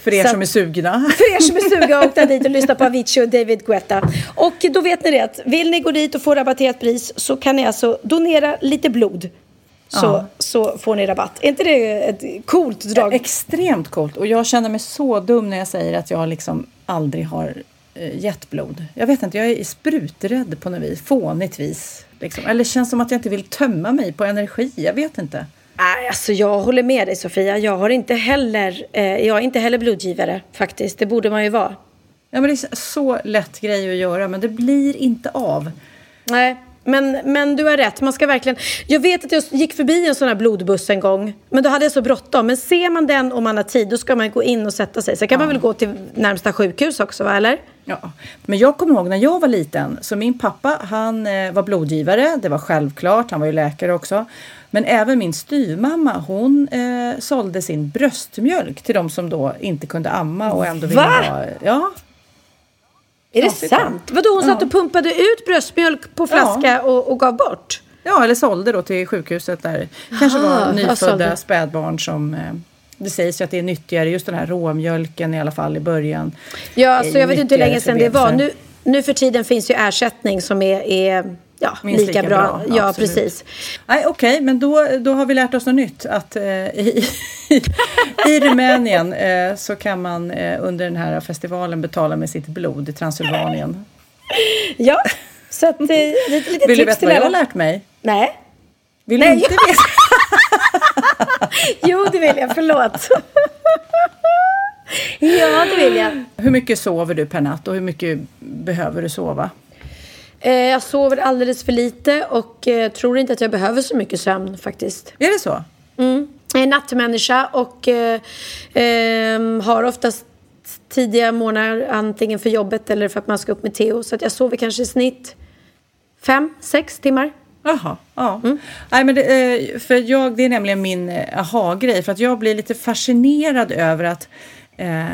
För er Så- som är sugna. [laughs] För er som är sugna att [laughs] åka dit och lyssna på Avicii och David Guetta. Och då vet ni det vill ni gå dit och få rabatterat pris så kan ni alltså donera lite blod. Så, Ja. så får ni rabatt. Är inte det ett coolt drag? Extremt coolt. Och jag känner mig så dum när jag säger att jag liksom aldrig har eh, gett blod. Jag vet inte, jag är spruträdd på något vis. Fånigt vis. Liksom. Eller känns som att jag inte vill tömma mig på energi. Jag vet inte. Nej, alltså jag håller med dig Sofia. Jag har inte heller, eh, jag är inte heller blodgivare faktiskt. Det borde man ju vara. Ja, men det är så lätt grej att göra, men det blir inte av. Nej, men, men du har rätt. Man ska verkligen... Jag vet att jag gick förbi en sån här blodbuss en gång. Men då hade jag så bråttom. Men ser man den om man har tid, då ska man gå in och sätta sig. Sen kan man väl gå till närmsta sjukhus också, va? Eller? Ja, men jag kommer ihåg när jag var liten, så min pappa han eh, var blodgivare, det var självklart, han var ju läkare också. Men även min styvmamma, hon eh, sålde sin bröstmjölk till de som då inte kunde amma och ändå ville ha... Ja, Är det Konstigt, sant? Vadå, hon satt och pumpade ut bröstmjölk på flaska och, och gav bort? ja, eller sålde då till sjukhuset där. Kanske Aha, var jag nyfödda spädbarn som... Det sägs ju att det är nyttigare, just den här råmjölken i alla fall i början. Ja, är alltså jag vet inte hur länge sedan det var. Nu, nu för tiden finns ju ersättning som är, är ja, Minst lika, lika bra. bra, Ja, absolut. precis. Okej, men då, då har vi lärt oss något nytt. Att eh, i, i Rumänien eh, så kan man eh, under den här festivalen betala med sitt blod i Transylvanien. Ja, så att, eh, lite, lite Vill du tips veta till vad jag har lärt mig? Nej. Vill Nej, du inte veta? Jo, det vill jag. Förlåt. ja, det vill jag. Hur mycket sover du per natt och hur mycket behöver du sova? Eh, jag sover alldeles för lite och eh, tror inte att jag behöver så mycket sömn faktiskt. Är det så? Mm. Jag är nattmänniska och eh, ehm, har oftast tidiga morgnar antingen för jobbet eller för att man ska upp med Theo. Så att jag sover kanske i snitt fem, sex timmar. Jaha, ja. Mm. Nej, men det, eh, för jag, det är nämligen min eh, aha-grej. För att jag blir lite fascinerad över att eh,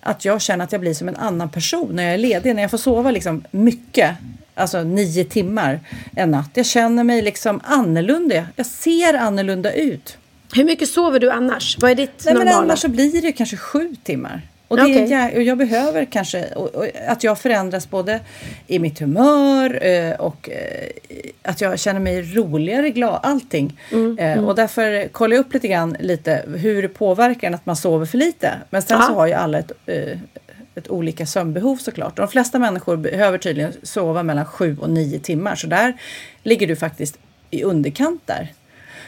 att jag känner att jag blir som en annan person när jag är ledig. När jag får sova liksom mycket, alltså nio timmar en natt. Jag känner mig liksom annorlunda. Jag ser annorlunda ut. Hur mycket sover du annars? Vad är ditt Nej, men normala? annars så blir det kanske sju timmar. Och, det jä- och jag behöver kanske och, och, att jag förändras både i mitt humör eh, och eh, att jag känner mig roligare, glad, allting. Mm, Eh, och därför kollar jag upp lite grann lite hur det påverkar en att man sover för lite. Men sen så Ja. har ju alla ett, eh, ett olika sömnbehov såklart. De flesta människor behöver tydligen sova mellan sju och nio timmar. Så där ligger du faktiskt i underkant där.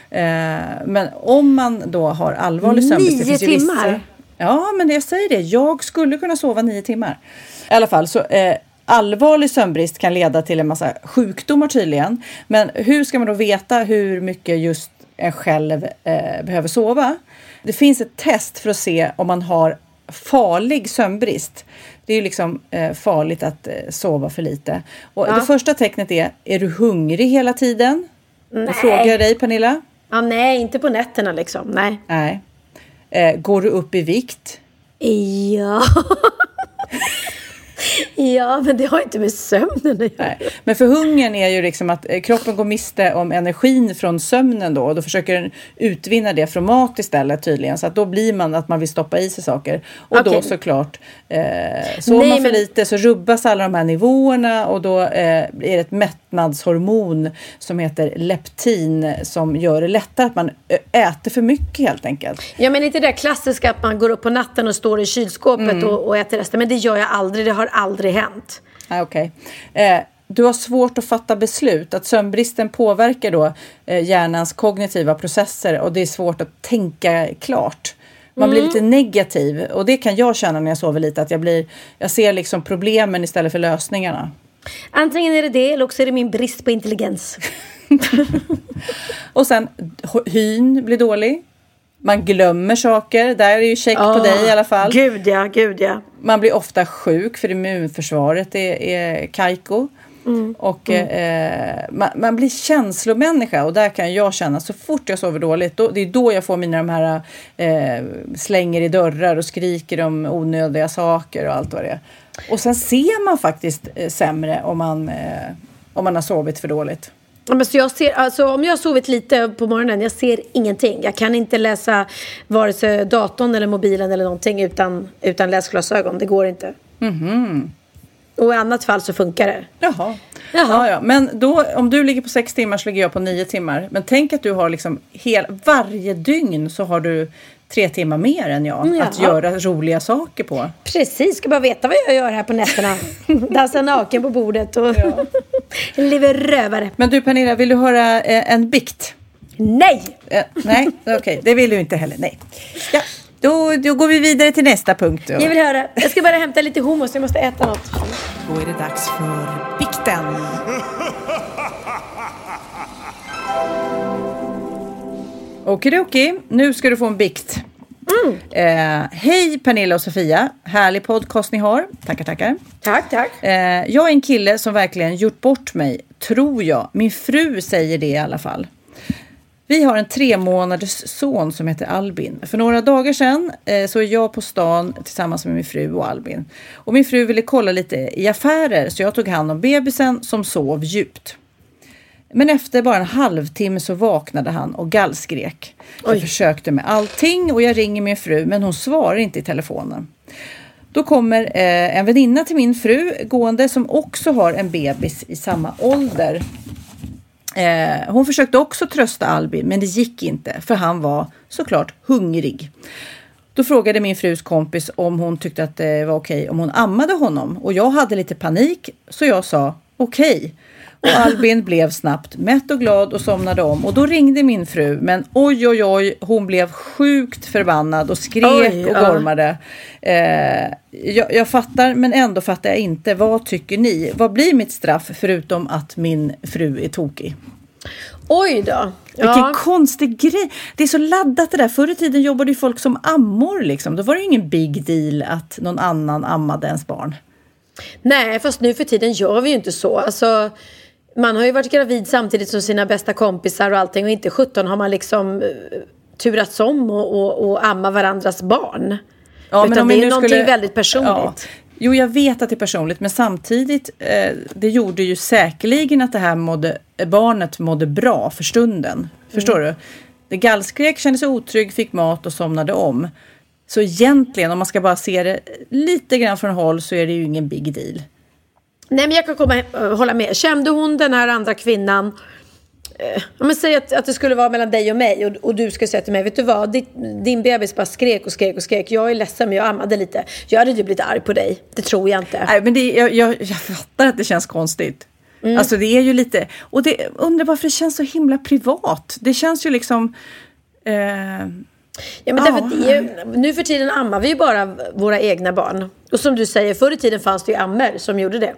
Eh, men om man då har allvarlig sömnbrist. Nio timmar? Ja, men jag säger det. Jag skulle kunna sova nio timmar. I alla fall, så eh, allvarlig sömnbrist kan leda till en massa sjukdomar tydligen. Men hur ska man då veta hur mycket just en själv eh, behöver sova? Det finns ett test för att se om man har farlig sömnbrist. Det är ju liksom eh, farligt att eh, sova för lite. Och Det första tecknet är, är du hungrig hela tiden? Då frågar jag dig Pernilla. Ja, nej, inte på nätterna liksom. Nej. Nej. Eh, går du upp i vikt? Ja. [laughs] ja, men det har inte med sömnen att göra. Men för hungern är ju liksom att eh, kroppen går miste om energin från sömnen då och då försöker den utvinna det från mat istället tydligen. Så att då blir man att man vill stoppa i sig saker. Och då Okej. såklart, eh, sover Nej, man för men- lite så rubbas alla de här nivåerna och då eh, är det ett mättnadshormon som heter leptin som gör det lättare att man ö- äter för mycket helt enkelt. Ja, men inte det där klassiska att man går upp på natten och står i kylskåpet Mm. och, och äter resten. Men det gör jag aldrig. Det har aldrig hänt. Ah, Okej. Eh, du har svårt att fatta beslut. Att sömnbristen påverkar då eh, hjärnans kognitiva processer och det är svårt att tänka klart. Man blir lite negativ och det kan jag känna när jag sover lite. Att jag, blir, jag ser liksom problemen istället för lösningarna. Antingen är det det eller också är det min brist på intelligens. [laughs] Och sen hyn blir dålig. Man glömmer saker. Där är ju check på dig i alla fall. Gud ja, gud ja. Man blir ofta sjuk för immunförsvaret är, är kajko. Och Eh, man, man blir känslomänniska och där kan jag känna så fort jag sover dåligt, då, det är då jag får mina de här eh, slänger i dörrar och skriker om onödiga saker och allt vad det är. Och sen ser man faktiskt eh, sämre om man, eh, om man har sovit för dåligt. Men så jag ser, alltså, om jag har sovit lite på morgonen, jag ser ingenting. Jag kan inte läsa vare sig datorn eller mobilen eller någonting utan, utan läsglasögon. Det går inte. Och i annat fall så funkar det. Jaha. Jaha. Ja, ja. Men då, om du ligger på sex timmar så ligger jag på nio timmar. Men tänk att du har liksom hel, varje dygn så har du tre timmar mer än jag Mm, att jaha. göra roliga saker på. Precis, ska bara veta vad jag gör här på nätterna. [laughs] Dansa naken på bordet och [laughs] lever rövare. Men du Pernilla, vill du höra eh, en bikt? Nej! Eh, nej, okej, det vill du inte heller. Nej. Ja, då, då går vi vidare till nästa punkt. Då. Jag vill höra. Jag ska bara hämta lite hummus, jag måste äta något. Då är det dags för bikten. Okidoki, nu ska du få en bikt. Eh, hej Pernilla och Sofia, härlig podcast ni har. Tackar, tackar. Tack, tack. Eh, jag är en kille som verkligen gjort bort mig, tror jag. Min fru säger det i alla fall. Vi har en tre månaders son som heter Albin. För några dagar sedan eh, så är jag på stan tillsammans med min fru och Albin. Och min fru ville kolla lite i affärer så jag tog hand om bebisen som sov djupt. Men efter bara en halvtimme så vaknade han och gallskrek. Jag försökte med allting och jag ringer min fru men hon svarar inte i telefonen. Då kommer eh, en väninna till min fru gående som också har en bebis i samma ålder. Eh, hon försökte också trösta Albin men det gick inte för han var såklart hungrig. Då frågade min frus kompis om hon tyckte att det var okej om hon ammade honom och jag hade lite panik så jag sa okej. Och Albin blev snabbt mätt och glad och somnade om och då ringde min fru men oj oj oj hon blev sjukt förbannad och skrek Oj, och ja. gormade. Eh, jag, jag fattar men ändå fattar jag inte. Vad tycker ni? Vad blir mitt straff förutom att min fru är tokig? Oj då. Vilken Ja. konstig grej. Det är så laddat det där. Förr i tiden jobbade ju folk som ammor liksom. Då var det ju ingen big deal att någon annan ammade ens barn. Nej, fast nu för tiden gör vi ju inte så. Alltså, man har ju varit gravid samtidigt som sina bästa kompisar och allting och inte 17 har man liksom uh, turats om och, och, och amma varandras barn. Ja, men Utan om det är nu någonting skulle- väldigt personligt. Ja. Jo, jag vet att det är personligt, men samtidigt, eh, det gjorde ju säkerligen att det här mådde, barnet mådde bra för stunden. Förstår du? Det gallskrek, kände sig otrygg, fick mat och somnade om. Så egentligen, om man ska bara se det lite grann från håll, så är det ju ingen big deal. Nej men jag kan komma, äh, hålla med. Kände hon den här andra kvinnan eh, säger att, att det skulle vara mellan dig och mig och, och du skulle säga till mig, vet du vad, din, din bebis bara skrek och skrek och skrek. Jag är ledsen men jag ammade lite. Jag hade ju blivit arg på dig. Det tror jag inte. Nej, men det, jag, jag, jag fattar att det känns konstigt. Mm. Alltså det är ju lite, och det, undrar varför det känns så himla privat. Det känns ju liksom... Eh, Ja, men därför det är, nu för tiden ammar vi ju bara våra egna barn. Och som du säger, förr i tiden fanns det ju ammer som gjorde det.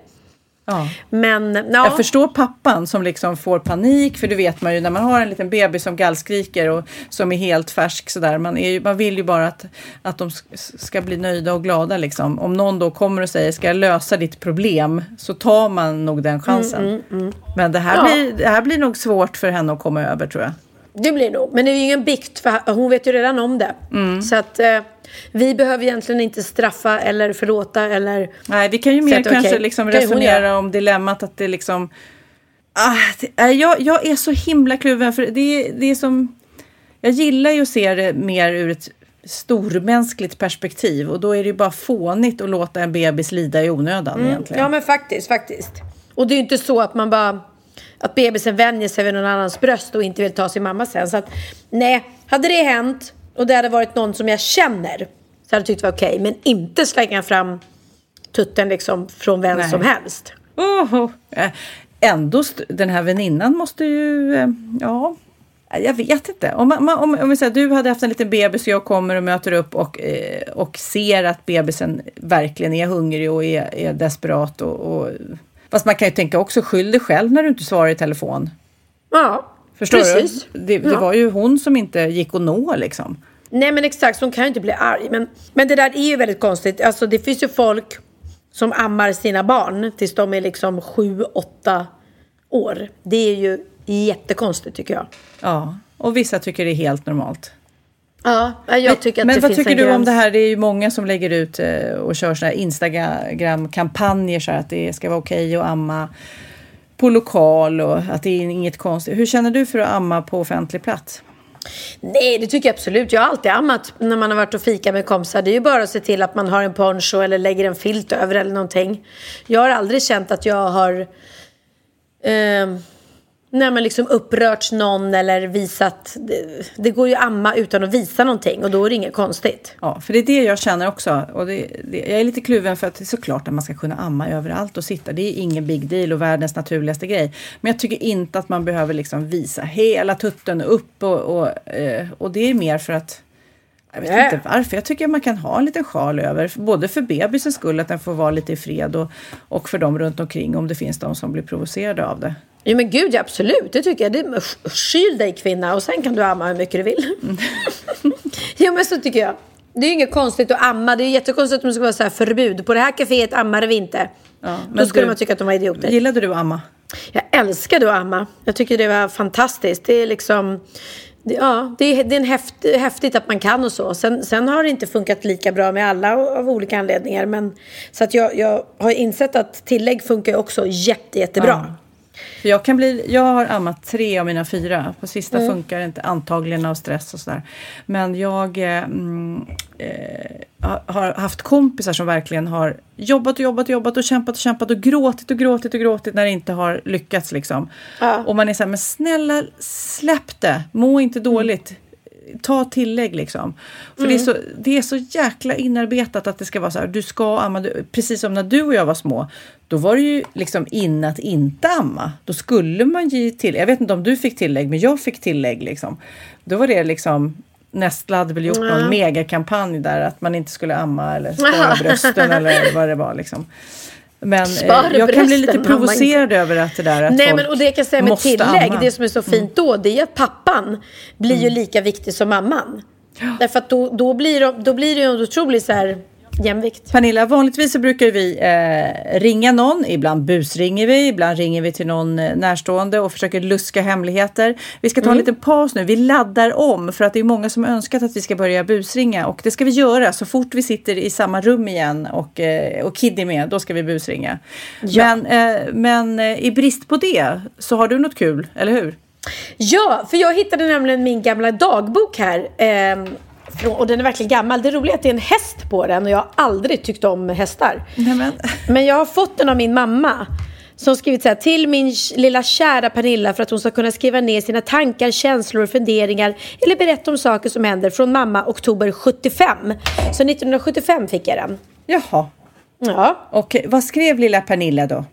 Ja. Men ja, Jag förstår pappan som liksom får panik, för det vet man ju när man har en liten bebis som gallskriker och som är helt färsk sådär. Man, är man vill ju bara att, att de ska bli nöjda och glada liksom. Om någon då kommer och säger ska jag lösa ditt problem så tar man nog den chansen. Men det här, Ja. blir, det här blir nog svårt för henne att komma över tror jag. det blir nog. Men det är ju ingen bikt för hon vet ju redan om det. Mm. Så att eh, vi behöver egentligen inte straffa eller förlåta eller... Nej, vi kan ju mer att, kanske okej, liksom resonera om dilemmat att det liksom... Ah, det, jag, jag är så himla kluven för det, är- det är som... Jag gillar ju att se det mer ur ett stormänskligt perspektiv och då är det ju bara fånigt att låta en bebis lida i onödan egentligen. Ja men faktiskt, faktiskt. Och det är ju inte så att man bara... Att bebisen vänjer sig vid någon annans bröst och inte vill ta sin mamma sen. Så att nej, hade det hänt och det hade varit någon som jag känner så hade jag tyckt det var okej. Men inte slänga fram tutten liksom från vem Nej. som helst. Eh, Ändå, den här väninnan måste ju... eh, Ja, jag vet inte. Om, man, om, om vi säger du hade haft en liten bebis och jag kommer och möter upp och, eh, och ser att bebisen verkligen är hungrig och är, är desperat. Och, och, fast man kan ju tänka också, skyll dig själv när du inte svarar i telefon. Ja, Förstår precis. du? Det, det Ja. var ju hon som inte gick att nå liksom. Nej men exakt, så hon kan ju inte bli arg. Men, men det där är ju väldigt konstigt. Alltså det finns ju folk som ammar sina barn tills de är liksom sju, åtta år. Det är ju jättekonstigt tycker jag. Ja, och vissa tycker det är helt normalt. Ja, jag tycker att Men det vad finns tycker en du gräns. om det här? Det är ju många som lägger ut eh, och kör såna här Instagram-kampanjer så här att det ska vara okej att amma på lokal och att det är inget konstigt. Hur känner du för att amma på offentlig plats? Nej, det tycker jag absolut. Jag har alltid ammat när man har varit och fika med kompisar. Det är ju bara att se till att man har en poncho eller lägger en filt över eller någonting. Jag har aldrig känt att jag har eh, nej, men liksom upprört någon eller visat. Det, går ju att amma utan att visa någonting och då är det inget konstigt. Ja, för det är det jag känner också. Och det, det, jag är lite kluven för att det är såklart att man ska kunna amma överallt och sitta. Det är ingen big deal och världens naturligaste grej. Men jag tycker inte att man behöver liksom visa hela tutten upp och, och, eh, och det är mer för att jag vet Nej. inte varför. Jag tycker att man kan ha en liten sjal över. Både för bebisens skull, att den får vara lite i fred och, och för dem runt omkring om det finns de som blir provocerade av det. Jo men gud, ja, absolut. Det tycker jag. Det, skyl dig kvinna och sen kan du amma hur mycket du vill. [laughs] jo men så tycker jag. Det är ju inget konstigt att amma. Det är jättekonstigt om det ska vara så här förbud. På det här kaféet ammar vi inte. Ja, Då skulle du- man tycka att de var idioter. Gillade du att amma? Jag älskade att amma. Jag tycker det var fantastiskt. Det är liksom... det- Ja, det är, det är en häft, häftigt att man kan och så. Sen, sen har det inte funkat lika bra med alla av olika anledningar. Men, så att jag, jag har insett att tillägg funkar ju också jätte, jättebra. Ja. För jag, kan bli, jag har ammat tre av mina fyra. På sista Mm. funkar det inte, antagligen av stress och sådär. Men jag eh, mm, eh, har haft kompisar som verkligen har jobbat och jobbat och jobbat och kämpat och kämpat och gråtit och gråtit och gråtit när det inte har lyckats. Liksom. Ja. Och man är så här, men snälla släpp det, må inte dåligt. Ta tillägg liksom. För det, är så, det är så jäkla inarbetat att det ska vara så här. Du ska amma, du- precis som när du och jag var små. Då var det ju liksom in att inte amma. Då skulle man ge till. Jag vet inte om du fick tillägg, men jag fick tillägg liksom. Då var det liksom Nestle hade väl gjort någon megakampanj där att man inte skulle amma eller [laughs] spara brösten eller vad det var liksom. Men eh, Spara jag kan bli lite provocerad över att det där att Nej folk men och det kan säga med tillägg, amma. Mm. det som är så fint då, det är att pappan blir ju lika viktig som mamman. Därför att då, då, blir då blir det ju en otrolig så här jämvikt. Pernilla, vanligtvis så brukar vi eh, ringa någon. Ibland busringer vi, ibland ringer vi till någon eh, närstående och försöker luska hemligheter. Vi ska ta en liten paus nu. Vi laddar om för att det är många som önskat att vi ska börja busringa och det ska vi göra så fort vi sitter i samma rum igen och, eh, och är med. Då ska vi busringa. Men, eh, men eh, i brist på det så har du något kul, eller hur? Ja, för jag hittade nämligen min gamla dagbok här. från- och den är verkligen gammal. Det roliga är att det är en häst på den och jag har aldrig tyckt om hästar. Nämen. Men jag har fått den av min mamma. Som skrivit så här, till min lilla kära Pernilla för att hon ska kunna skriva ner sina tankar, känslor och funderingar eller berätta om saker som händer från mamma oktober 75. Så 1975 fick jag den. Jaha. Ja, Och vad skrev lilla Pernilla då?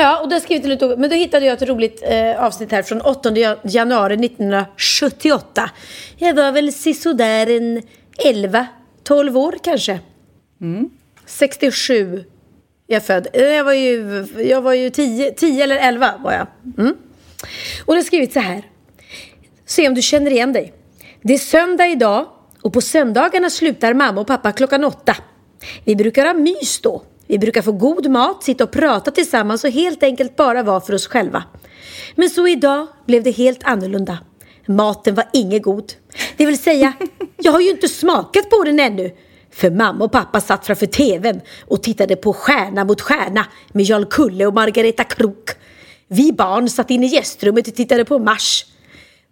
Ja och då har jag lite, men då hittade jag ett roligt eh, avsnitt här från 8 jan- januari 1978. Jag var väl sisådär en 11, 12 år kanske. 67 jag född. Eh, Jag var ju, jag var ju 10, 10 eller 11 var jag. Mm. Och det har skrivit så här. Se om du känner igen dig. Det är söndag idag och på söndagarna slutar mamma och pappa klockan åtta. Vi brukar ha mys då. Vi brukar få god mat, sitta och prata tillsammans och helt enkelt bara vara för oss själva. Men så idag blev det helt annorlunda. Maten var inget god. Det vill säga, jag har ju inte smakat på den ännu. För mamma och pappa satt framför tvn och tittade på Stjärna mot stjärna med Jarl Kulle och Margareta Krok. Vi barn satt inne i gästrummet och tittade på Mars.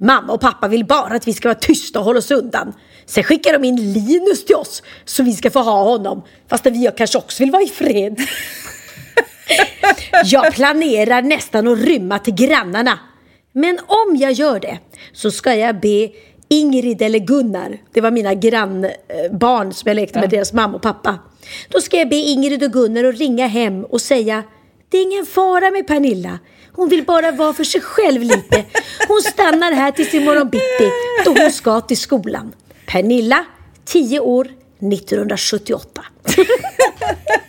Mamma och pappa vill bara att vi ska vara tysta och hålla oss undan. Sen skickar de in Linus till oss så vi ska få ha honom. Fast vi kanske också vill vara i fred. [laughs] Jag planerar nästan att rymma till grannarna. Men om jag gör det så ska jag be Ingrid eller Gunnar, det var mina grannbarn som jag lekte med, deras mamma och pappa. Då ska jag be Ingrid och Gunnar att ringa hem och säga det är ingen fara med Pernilla. Hon vill bara vara för sig själv lite. Hon stannar här tills imorgon bitti då hon ska till skolan. Pernilla, 10 år, 1978. [laughs]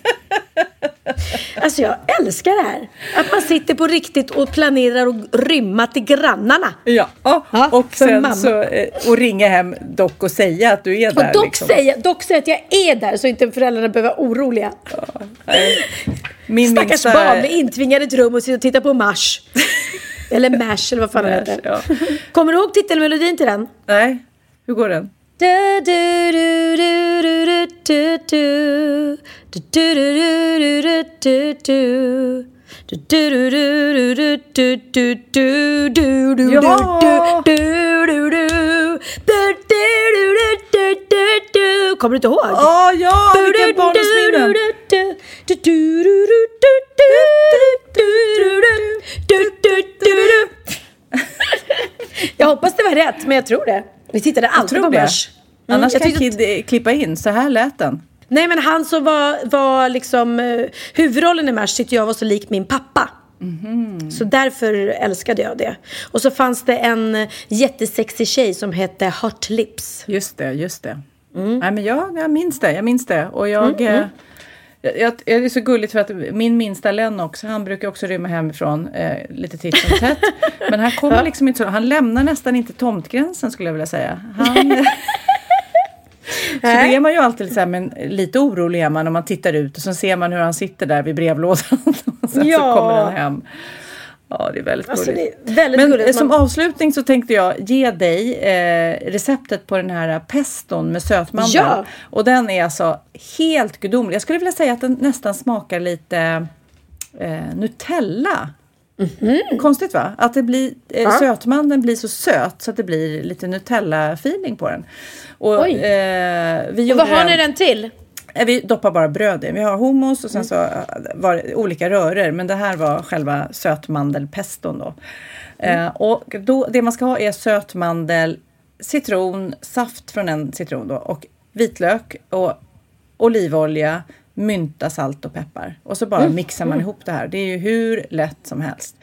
Alltså jag älskar det här. Att man sitter på riktigt och planerar att rymma till grannarna. Ja, Ja, och sen så, eh, och ringa hem dock och säga att du är där. Och dock, liksom. säga, dock säga att jag är där så inte föräldrarna behöver vara oroliga. Nej. Min Stackars minsta- barn blir intvingade i ett rum och sitter och tittar på Mars. [laughs] eller Mash eller vad fan Mash, heter. ja. Kommer du ihåg titelmelodin till den? Nej, hur går den? Kommer du inte ihåg? Ja, ja, vilken barndomsminne! Jag hoppas det var rätt, men jag tror det. Vi tittade alltid på. Mars. Mm, Annars kan Kid eh, klippa in, så här lät den. Nej men han som var, var liksom eh, huvudrollen i Mars tyckte jag var så lik min pappa. Så därför älskade jag det. Och så fanns det en eh, jättesexig tjej som hette Hot Lips. Just det, just det. Mm. Nej, men jag, jag minns det, jag minns det. Och jag, eh, jag, det är så gulligt för att min minsta Lennox, han brukar också rymma hemifrån eh, lite titt som tätt. Men han kommer [laughs] liksom inte så, han lämnar nästan inte tomtgränsen skulle jag vilja säga. Han, [laughs] så då är man ju alltid lite, så här, men lite orolig är man om man tittar ut och så ser man hur han sitter där vid brevlådan. [laughs] och sen Ja. så kommer han hem. Ja, det är väldigt Alltså, gulligt. är väldigt Men gulligt. som Man- avslutning så tänkte jag ge dig eh, receptet på den här peston med sötmandel. Ja. Och den är alltså helt gudomlig. Jag skulle vilja säga att den nästan smakar lite eh, Nutella. Konstigt va? Att det blir, eh, sötmandeln blir så söt så att det blir lite Nutella-feeling på den. Och, eh, vi Och vad har ni den till? Eh, Vi doppar bara bröd i. Vi har hummus och sen så eh, var det olika röror. Men det här var själva sötmandelpeston då. Eh, och då, det man ska ha är sötmandel, citron, saft från en citron då och vitlök och olivolja, mynta, salt och peppar. Och så bara mixar man ihop det här. Det är ju hur lätt som helst.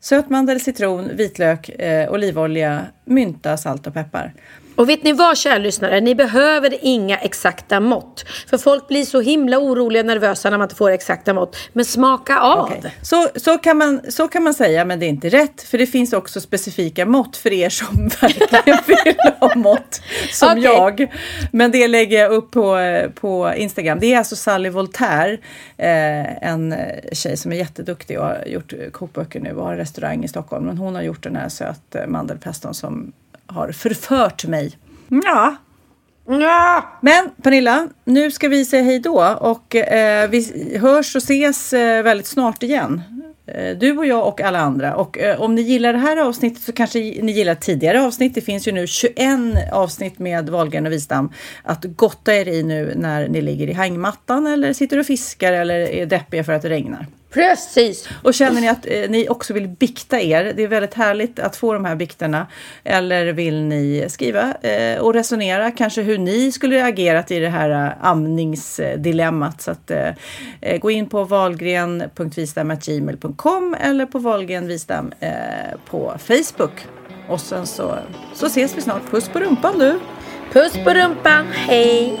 Sötmandel, citron, vitlök, eh, olivolja, mynta salt och peppar. Och vet ni vad kära lyssnare, ni behöver inga exakta mått. För folk blir så himla oroliga och nervösa när man inte får exakta mått. Men smaka av. Okej. Så, så, kan man, så kan man säga, men det är inte rätt. För det finns också specifika mått för er som [laughs] verkligen vill ha mått. Som Okej. jag. Men det lägger jag upp på, på Instagram. Det är alltså Sally Voltaire. Eh, en tjej som är jätteduktig och har gjort kokböcker nu och har restaurang i Stockholm. Men hon har gjort den här söt eh, mandelpeston som har förfört mig. Ja, Ja. men Pernilla, nu ska vi säga hej då och eh, vi hörs och ses eh, väldigt snart igen. Eh, du och jag och alla andra. Och eh, om ni gillar det här avsnittet så kanske ni gillar tidigare avsnitt. Det finns ju nu 21 avsnitt med Wahlgren och Wistam att gotta er i nu när ni ligger i hängmattan eller sitter och fiskar eller är deppiga för att det regnar. Precis. Och känner ni att eh, ni också vill bikta er, det är väldigt härligt att få de här bikterna. Eller vill ni skriva eh, och resonera kanske hur ni skulle agerat i det här eh, amningsdilemmat. Så att eh, eh, gå in på valgren.vistam.gmail.com eller på valgrenvistam eh, på Facebook. Och sen så, så ses vi snart. Puss på rumpan du! Puss på rumpan. Hej.